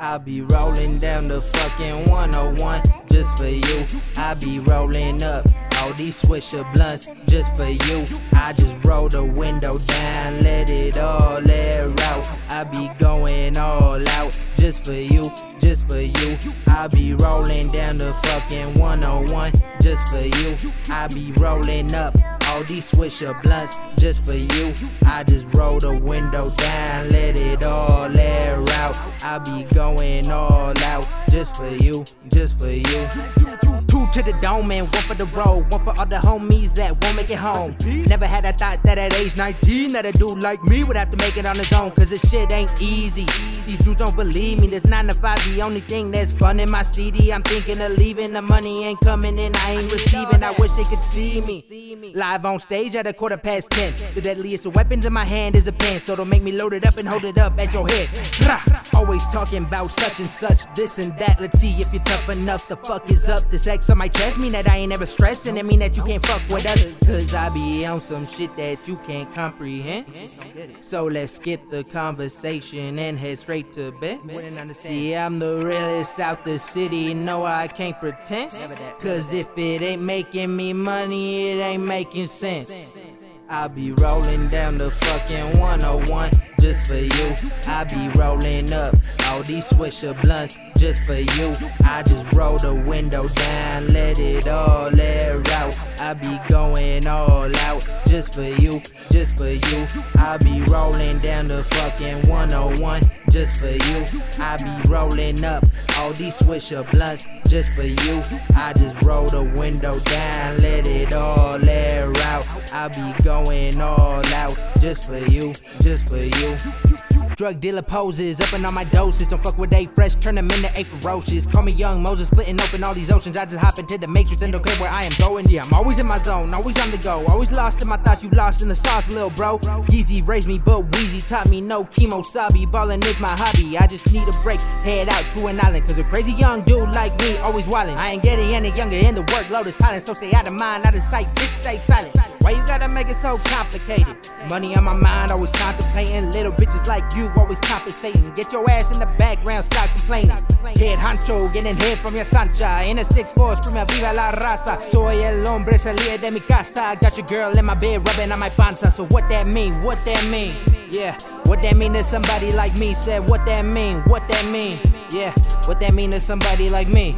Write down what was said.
I be rolling down the fucking 101 just for you. I be rolling up all these swisher blunts just for you. I just roll the window down, let it I be rolling down the fucking 101 just for you. I be rolling up all these swisher blunts just for you. I just roll the window down, let it all air out. I be going all out just for you, just for you. To the dome and one for the road. One for all the homies that won't make it home. Never had a thought that at age 19 that a dude like me would have to make it on his own. Cause this shit ain't easy. These dudes don't believe me. This 9 to 5, the only thing that's fun in my CD. I'm thinking of leaving. The money ain't coming in, I ain't receiving. I wish they could see me. Live on stage at a quarter past 10. The deadliest of weapons in my hand is a pen. So don't make me load it up and hold it up at your head. Always talking about such and such, this and that. Let's see if you're tough enough. The fuck is up? This X on my chest mean that I ain't ever stressed, and it mean that you can't fuck with us. Cause I be on some shit that you can't comprehend. So let's skip the conversation and head straight to bed. See, I'm the realest out the city, no, I can't pretend. Cause if it ain't making me money, it ain't making sense. I be rolling down the fucking 101 just for you. I be rolling up all these swisher blunts just for you. I just roll the window down, let it all air out. I be going all out just for you, just for. I be rolling down the fucking 101 just for you. I be rolling up all these swisher blunts just for you. I just roll the window down, let it all air out. I be going all out just for you, just for you. Drug dealer poses, up and on my doses. Don't fuck with A-FReSH, turn them into A ferocious. Call me young Moses, splitting open all these oceans. I just hop into the matrix and don't care where I am going. Yeah, I'm always in my zone, always on the go. Always lost in my thoughts, you lost in the sauce, little bro. Yeezy raised me, but Weezy taught me no kemosabe. Ballin' is my hobby. I just need a break, head out to an island. Cause a crazy young dude like me always wildin'. I ain't getting any younger, and the workload is piling. So stay out of mind, out of sight, bitch, stay silent. Why you gotta make it so complicated? Money on my mind, always contemplating. Little bitches like you, always compensating. Get your ass in the background, stop complaining. Head honcho, getting head from your sancha. In a 6'4, screaming viva la raza. Soy el hombre, salí de mi casa. Got your girl in my bed, rubbing on my panza. So what that mean? What that mean? Yeah, what that mean to somebody like me? Said what that mean? What that mean? Yeah, what that mean to somebody like me?